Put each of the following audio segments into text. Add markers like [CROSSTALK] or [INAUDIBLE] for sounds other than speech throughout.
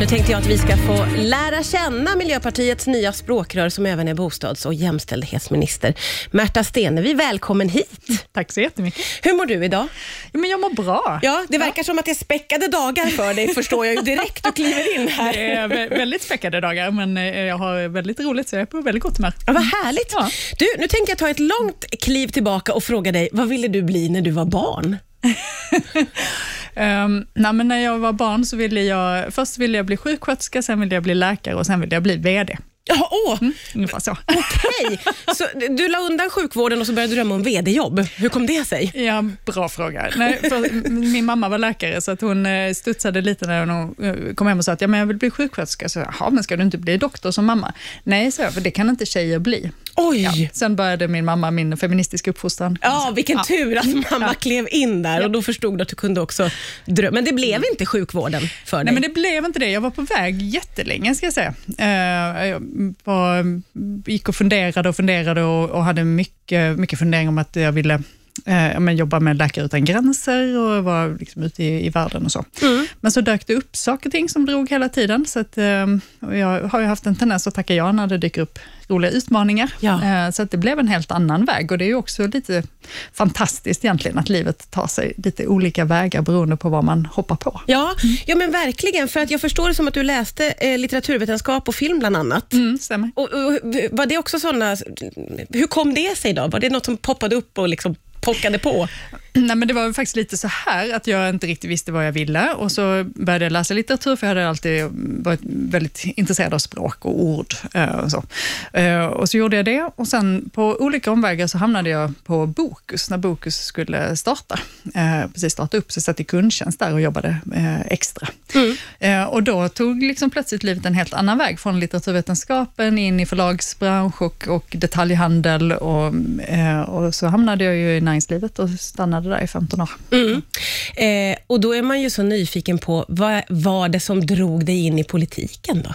Nu tänkte jag att vi ska få lära känna Miljöpartiets nya språkrör som även är bostads och jämställdhetsminister. Märta Stenevi, välkommen hit. Tack så jättemycket. Hur mår du idag? Ja, men jag mår bra. Ja, det verkar som att det är späckade dagar för dig, förstår jag ju direkt du kliver in här. Det är vä- väldigt späckade dagar, men eh, jag har väldigt roligt, så jag är på väldigt gott humör. Ja, vad härligt. Ja. Du, nu tänker jag ta ett långt kliv tillbaka och fråga dig, vad ville du bli när du var barn? [LAUGHS] Um, nej, men när jag var barn så ville jag, först ville jag bli sjuksköterska, sen ville jag bli läkare och sen ville jag bli VD. Ja, åh, Ungefär så. okej. Så du la undan sjukvården och så började du drömma om vd-jobb. Hur kom det sig? Ja, bra fråga. Nej, för min mamma var läkare, så att hon eh, studsade lite när hon eh, kom hem och sa att ja, men jag vill bli sjuksköterska. Så, Jaha, men ska du inte bli doktor som mamma? Nej, så jag, för det kan inte tjejer bli. Oj! Ja. Sen började min mamma min feministiska uppfostran. Ja, vilken Ja. tur att mamma Ja. klev in där och då förstod du att du kunde också drömma. Men det blev inte sjukvården för dig? Nej, men det blev inte det. Jag var på väg jättelänge, ska jag säga. Jag var, gick och funderade och funderade och, och hade mycket, mycket funderingar om att jag ville eh, men jobba med Läkare utan gränser och var liksom ute i, i världen och så. Mm. Men så dök det upp saker och ting som drog hela tiden, så att, eh, jag har ju haft en tendens att tacka ja när det dyker upp roliga utmaningar. Ja. Eh, så att det blev en helt annan väg och det är ju också lite fantastiskt egentligen, att livet tar sig lite olika vägar beroende på vad man hoppar på. Ja, ja, men verkligen. För att jag förstår det som att du läste eh, litteraturvetenskap och film bland annat. Mm, stämmer. Och, och, var det också sådana... Hur kom det sig då? Var det något som poppade upp och liksom pockade på? Nej, men det var faktiskt lite så här att jag inte riktigt visste vad jag ville och så började jag läsa litteratur, för jag hade alltid varit väldigt intresserad av språk och ord. eh, Och så, Eh, och så gjorde jag det och sen på olika omvägar så hamnade jag på Bokus, när Bokus skulle starta. Eh, Precis starta upp, så jag satt i kundtjänst där och jobbade extra. Eh, Och då tog liksom plötsligt livet en helt annan väg, från litteraturvetenskapen in i förlagsbransch och, och detaljhandel och, och så hamnade jag ju i näringslivet och stannade där i 15 år. Mm. Eh, och då är man ju så nyfiken på, vad var det som drog dig in i politiken då?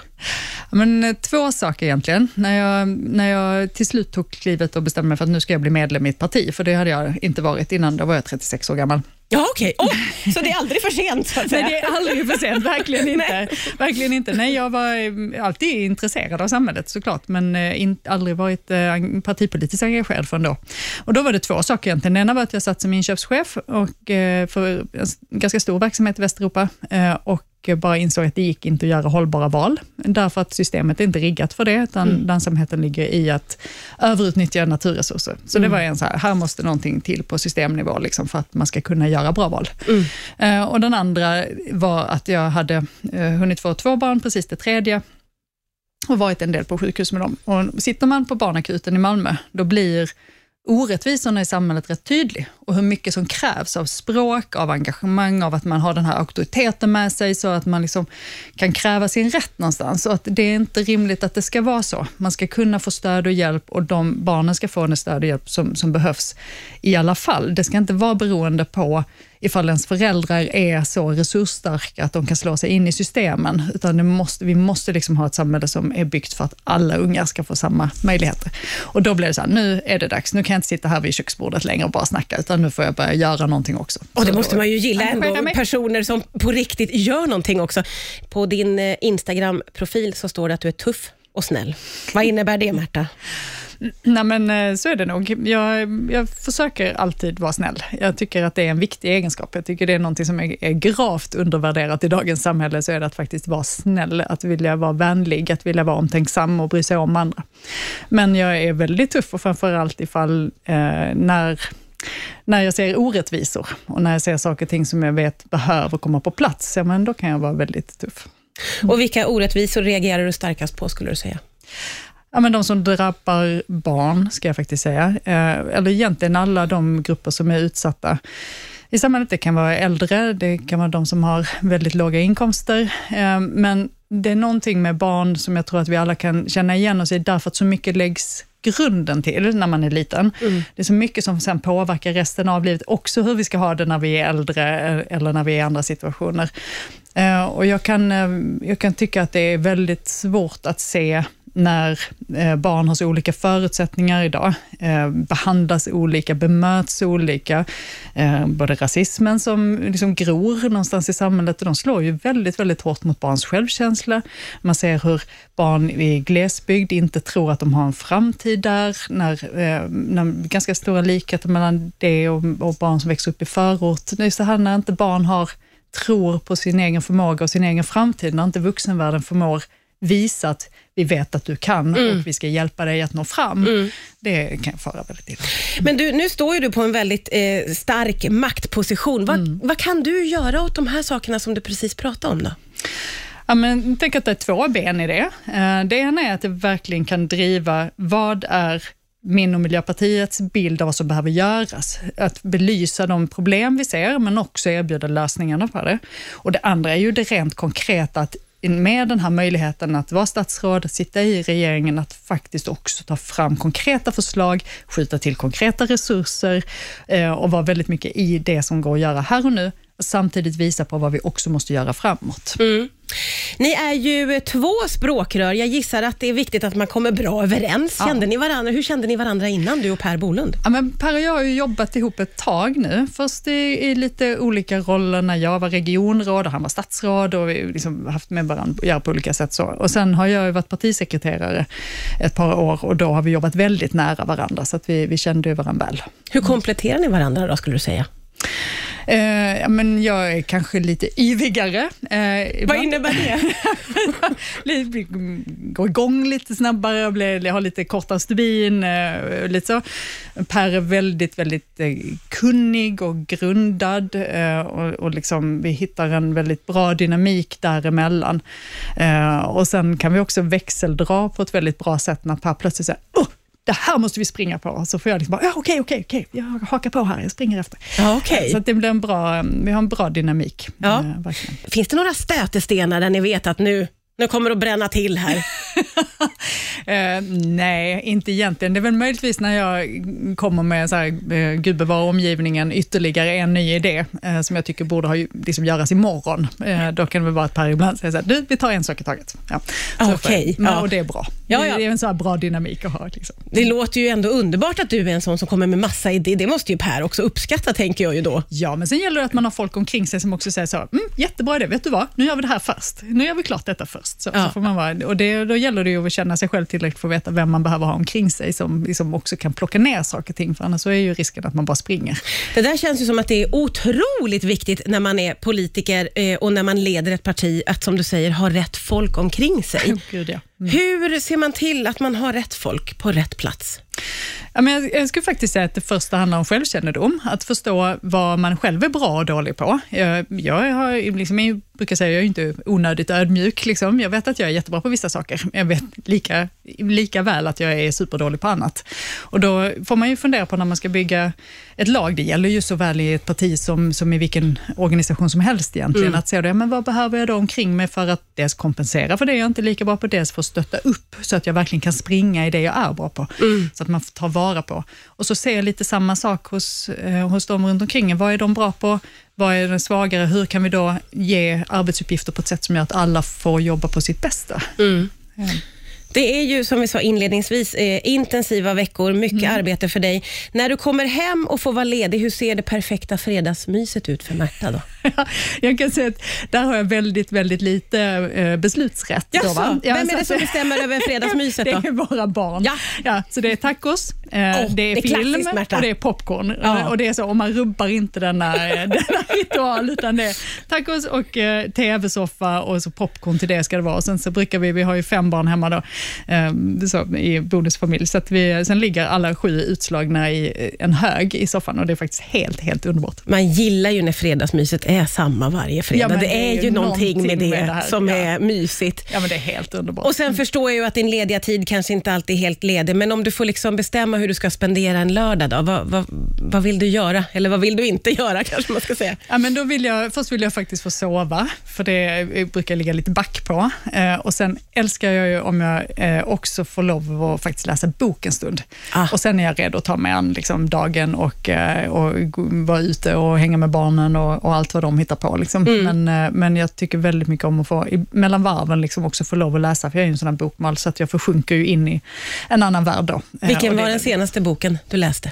Men, eh, två saker egentligen. När jag, när jag till slut tog klivet och bestämde mig för att nu ska jag bli medlem i ett parti, för det hade jag inte varit innan, då var jag 36 år gammal. Ja, okej. Oh, så det är aldrig för sent, så att säga. Nej, det är aldrig för sent, verkligen [LAUGHS] inte. Verkligen inte. Nej, jag var eh, alltid intresserad av samhället såklart, men eh, in, aldrig varit eh, partipolitiskt engagerad förrän då. Och då var det två saker egentligen. Den ena var att jag satt som inköpschef och, eh, för en ganska stor verksamhet i Västeuropa eh, och bara insåg att det gick inte att göra hållbara val, därför att systemet är inte riggat för det, utan lönsamheten ligger i att överutnyttja naturresurser. Så det var en så här, här måste någonting till på systemnivå liksom, för att man ska kunna göra bra val. Eh, och den andra var att jag hade eh, hunnit få två barn, precis det tredje, och varit en del på sjukhus med dem. Och sitter man på barnakuten i Malmö, då blir orättvisorna i samhället rätt tydlig och hur mycket som krävs av språk, av engagemang, av att man har den här auktoriteten med sig så att man liksom kan kräva sin rätt någonstans. Och att det är inte rimligt att det ska vara så. Man ska kunna få stöd och hjälp och de barnen ska få den stöd och hjälp som, som behövs i alla fall. Det ska inte vara beroende på ifall ens föräldrar är så resursstarka att de kan slå sig in i systemen, utan måste, vi måste liksom ha ett samhälle som är byggt för att alla ungar ska få samma möjligheter. Och då blev det så här, nu är det dags, nu kan jag inte sitta här vid köksbordet längre och bara snacka, utan nu får jag börja göra någonting också. Och det måste man ju gilla ändå, personer som på riktigt gör någonting också. På din eh, Instagram-profil så står det att du är tuff och snäll. Vad innebär det, Märta? Nej, men eh, så är det nog. Jag, jag försöker alltid vara snäll. Jag tycker att det är en viktig egenskap. Jag tycker det är någonting som är, är gravt undervärderat i dagens samhälle, så är det att faktiskt vara snäll, att vilja vara vänlig, att vilja vara omtänksam och bry sig om andra. Men jag är väldigt tuff och framförallt ifall eh, när när jag ser orättvisor och när jag ser saker och ting som jag vet behöver komma på plats, ja, men då kan jag vara väldigt tuff. Och vilka orättvisor reagerar du starkast på, skulle du säga? Ja, men de som drabbar barn, ska jag faktiskt säga. Eh, eller egentligen alla de grupper som är utsatta i samhället. Det kan vara äldre, det kan vara de som har väldigt låga inkomster. Eh, men det är någonting med barn som jag tror att vi alla kan känna igen oss i, därför att så mycket läggs grunden till när man är liten. Det är så mycket som sen påverkar resten av livet, också hur vi ska ha det när vi är äldre eh, eller när vi är i andra situationer. Och jag kan, jag kan tycka att det är väldigt svårt att se när eh, barn har så olika förutsättningar idag, eh, behandlas olika, bemöts olika. Eh, både rasismen som liksom gror någonstans i samhället, och de slår ju väldigt, väldigt hårt mot barns självkänsla. Man ser hur barn i glesbygd inte tror att de har en framtid där, när, när ganska stora likheter mellan det och, och barn som växer upp i förort. Det är så här när inte barn har tror på sin egen förmåga och sin egen framtid, när inte vuxenvärlden förmår visa att vi vet att du kan mm. och vi ska hjälpa dig att nå fram. Mm. Det kan fara väldigt illa. Men du, nu står ju du på en väldigt eh, stark maktposition. Vad, mm. vad kan du göra åt de här sakerna som du precis pratade om? då? Ja, men, tänk att det är två ben i det. Eh, det ena är att det verkligen kan driva, vad är min och Miljöpartiets bild av vad som behöver göras. Att belysa de problem vi ser, men också erbjuda lösningarna på det. Och det andra är ju det rent konkreta, att med den här möjligheten att vara statsråd, sitta i regeringen, att faktiskt också ta fram konkreta förslag, skjuta till konkreta resurser eh, och vara väldigt mycket i det som går att göra här och nu, och samtidigt visa på vad vi också måste göra framåt. Mm. Ni är ju två språkrör. Jag gissar att det är viktigt att man kommer bra överens. Kände ni varandra, hur kände ni varandra innan, du och Per Bolund? Ja, men per och jag har ju jobbat ihop ett tag nu. Först i, i lite olika roller när jag var regionråd och han var statsråd och vi liksom haft med varandra på olika sätt. Så. Och Sen har jag varit partisekreterare ett par år och då har vi jobbat väldigt nära varandra, så att vi, vi kände varandra väl. Hur kompletterar ni varandra då, skulle du säga? Eh, men jag är kanske lite yvigare. Eh, Vad innebär det? [LAUGHS] Gå igång lite snabbare, bli, ha lite kortare stubin. Eh, lite så. Per är väldigt, väldigt eh, kunnig och grundad eh, och, och liksom, vi hittar en väldigt bra dynamik däremellan. Eh, och sen kan vi också växeldra på ett väldigt bra sätt när Per plötsligt säger oh, det här måste vi springa på. Så får jag liksom bara, ja okej, okej, okej, jag hakar på här, jag springer efter. Ja, okay. Så det blir en bra, vi har en bra dynamik. Ja. Äh, Finns det några stötestenar där ni vet att nu, nu kommer det att bränna till här? [LAUGHS] uh, nej, inte egentligen. Det är väl möjligtvis när jag kommer med så här, uh, Gud bevara omgivningen, ytterligare en ny idé uh, som jag tycker borde ha, liksom, göras imorgon. Uh, då kan det väl vara att Per ibland säger så här, du, vi tar en sak i taget. Ja. Okej. Okay, ja. Och det är bra. Ja, ja. Det är en så bra dynamik att ha. Liksom. Det låter ju ändå underbart att du är en sån som kommer med massa idéer. Det måste ju Per också uppskatta, tänker jag ju då. Ja, men sen gäller det att man har folk omkring sig som också säger så, mm, jättebra idé, vet du vad, nu gör vi det här först. Nu gör vi klart detta först. Så, ja. så får man vara, och det, då gäller det ju att känna sig själv tillräckligt för att veta vem man behöver ha omkring sig, som liksom också kan plocka ner saker och ting, för annars så är ju risken att man bara springer. Det där känns ju som att det är otroligt viktigt när man är politiker eh, och när man leder ett parti, att som du säger, ha rätt folk omkring sig. [LAUGHS] Gud, ja. Mm. Hur ser man till att man har rätt folk på rätt plats? Ja, men jag, skulle faktiskt säga att det första handlar om självkännedom. Att förstå vad man själv är bra och dålig på. Jag, jag, har, liksom, brukar säga jag är inte onödigt ödmjuk. Liksom. Jag vet att jag är jättebra på vissa saker. Jag vet lika, lika väl att jag är superdålig på annat. Och Då får man ju fundera på när man ska bygga ett lag. Det gäller ju såväl i ett parti som, som i vilken organisation som helst egentligen. Mm. Att se det, men vad behöver jag då omkring mig för att dels kompensera för det jag inte är lika bra på, dels att stötta upp så att jag verkligen kan springa i det jag är bra på. Mm. Så att man tar vara på. Och så ser jag lite samma sak hos, eh, hos dem runt omkring. Vad är de bra på? Vad är den svagare? Hur kan vi då ge arbetsuppgifter på ett sätt som gör att alla får jobba på sitt bästa? Mm. Ja. Det är ju som vi sa inledningsvis eh, intensiva veckor, mycket mm. arbete för dig. När du kommer hem och får vara ledig, hur ser det perfekta fredagsmyset ut för Märta då? [LAUGHS] jag kan säga att där har jag väldigt, väldigt lite eh, beslutsrätt. Jaså, då, va? Vem är det som bestämmer över [LAUGHS] fredagsmyset då? Det är våra barn. Ja. Ja, så det är tacos, eh, oh, det är det film och det är popcorn. Ja. Och det är så, och man rubbar inte denna, [LAUGHS] denna ritual, utan det är tacos och eh, tv-soffa och så popcorn till det ska det vara. Och sen så brukar vi, vi har ju fem barn hemma då, eh, så, i bonusfamilj, så att vi, sen ligger alla sju utslagna i en hög i soffan och det är faktiskt helt, helt underbart. Man gillar ju när fredagsmyset är samma varje fredag. Ja, det, det, är, ju någonting med det, med det som ja. är mysigt. Ja, men det är helt underbart. Och Sen mm. förstår jag ju att din lediga tid kanske inte alltid är helt ledig, men om du får liksom bestämma hur du ska spendera en lördag, då, vad, vad, vad vill du göra? Eller vad vill du inte [LAUGHS] göra kanske man ska säga? Ja, men då vill jag, först vill jag faktiskt få sova, för det brukar jag ligga lite back på. Eh, och Sen älskar jag ju om jag eh, också får lov att faktiskt läsa bok en stund. Ah. Och Sen är jag redo att ta mig an liksom, dagen och, eh, och vara ute och hänga med barnen och, och allt vad vad de hittar på. Liksom. Mm. Men, eh, men jag tycker väldigt mycket om att få, i, mellan varven, liksom också få lov att läsa, för jag är ju en sån här bokmal, så att jag försjunker ju in i en annan värld då. Eh, Vilken var den senaste boken du läste?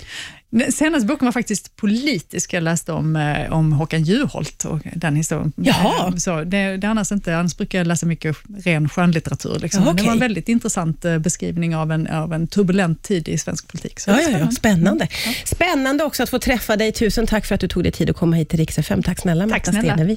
Senaste boken var faktiskt politisk. Jag läste om, eh, om Håkan Juholt och den historien. Jaha. Eh, Så det, det är annars inte, annars brukar jag läsa mycket ren skönlitteratur. Liksom. Ja, Men Det var en väldigt intressant eh, beskrivning av en, av en turbulent tid i svensk politik. Så Ja, är ja, ja. spännande. Spännande. Spännande också att få träffa dig. Tusen tack för att du tog dig tid att komma hit till Rix FM. Tack snälla Märta. Stenevi.